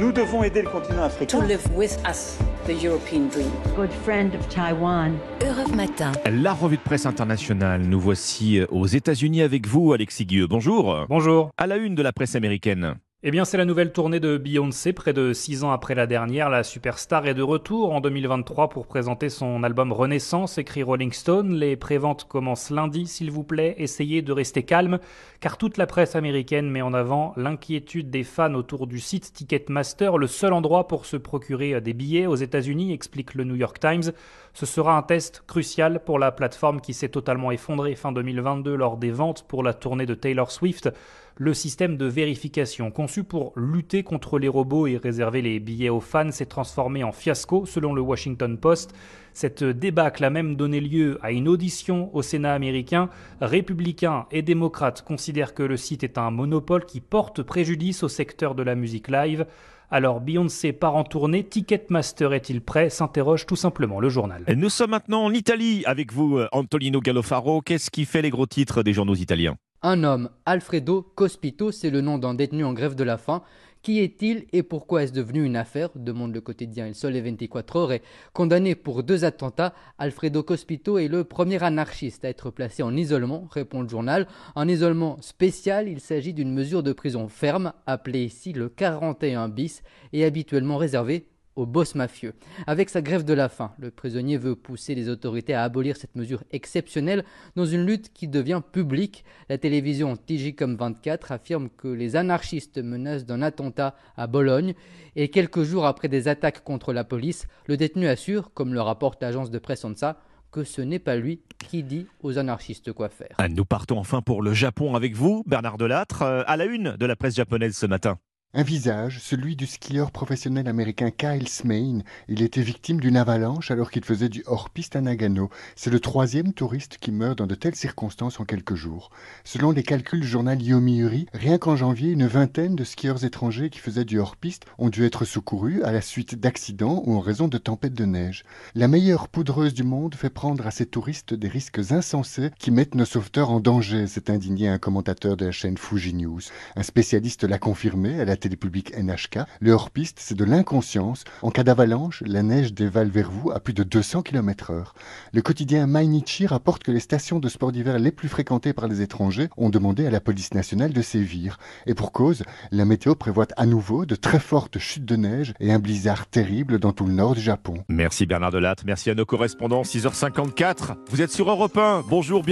Nous devons aider le continent africain. to live with us the European dream. good friend of Taiwan. Europe Matin. La revue de presse internationale. Nous voici aux États-Unis avec vous, Alexis Guilleux. Bonjour. Bonjour. À la une de la presse américaine. Eh bien, c'est la nouvelle tournée de Beyoncé. Près de six ans après la dernière, la superstar est de retour en 2023 pour présenter son album Renaissance, écrit Rolling Stone. Les préventes commencent lundi, s'il vous plaît. Essayez de rester calme, car toute la presse américaine met en avant l'inquiétude des fans autour du site Ticketmaster, le seul endroit pour se procurer des billets aux États-Unis, explique le New York Times. Ce sera un test crucial pour la plateforme qui s'est totalement effondrée fin 2022 lors des ventes pour la tournée de Taylor Swift. Le système de vérification conçu pour lutter contre les robots et réserver les billets aux fans s'est transformé en fiasco selon le Washington Post. Cette débâcle a même donné lieu à une audition au Sénat américain. Républicains et démocrates considèrent que le site est un monopole qui porte préjudice au secteur de la musique live. Alors Beyoncé part en tournée, Ticketmaster est-il prêt? s'interroge tout simplement le journal. Nous sommes maintenant en Italie avec vous, Antonino Gallofaro. Qu'est-ce qui fait les gros titres des journaux italiens? Un homme, Alfredo Cospito, c'est le nom d'un détenu en grève de la faim. Qui est-il et pourquoi est-ce devenu une affaire demande le quotidien Il Sole 24 heures. Condamné pour deux attentats, Alfredo Cospito est le premier anarchiste à être placé en isolement, répond le journal. Un isolement spécial, il s'agit d'une mesure de prison ferme, appelée ici le 41 bis, et habituellement réservée au boss mafieux. Avec sa grève de la faim, le prisonnier veut pousser les autorités à abolir cette mesure exceptionnelle dans une lutte qui devient publique. La télévision TGCOM 24 affirme que les anarchistes menacent d'un attentat à Bologne et quelques jours après des attaques contre la police, le détenu assure, comme le rapporte l'agence de presse ANSA, que ce n'est pas lui qui dit aux anarchistes quoi faire. Nous partons enfin pour le Japon avec vous, Bernard Delattre, à la une de la presse japonaise ce matin. Un visage, celui du skieur professionnel américain Kyle Smain. Il était victime d'une avalanche alors qu'il faisait du hors-piste à Nagano. C'est le troisième touriste qui meurt dans de telles circonstances en quelques jours. Selon les calculs du journal Yomiuri, rien qu'en janvier, une vingtaine de skieurs étrangers qui faisaient du hors-piste ont dû être secourus à la suite d'accidents ou en raison de tempêtes de neige. La meilleure poudreuse du monde fait prendre à ces touristes des risques insensés qui mettent nos sauveteurs en danger, s'est indigné un commentateur de la chaîne Fuji News. Un spécialiste l'a confirmé télépublique NHK, le hors-piste, c'est de l'inconscience. En cas d'avalanche, la neige dévale vers vous à plus de 200 km heure. Le quotidien Mainichi rapporte que les stations de sport d'hiver les plus fréquentées par les étrangers ont demandé à la police nationale de sévir. Et pour cause, la météo prévoit à nouveau de très fortes chutes de neige et un blizzard terrible dans tout le nord du Japon. Merci Bernard Delattre, merci à nos correspondants, 6h54. Vous êtes sur Europe 1, bonjour, bienvenue.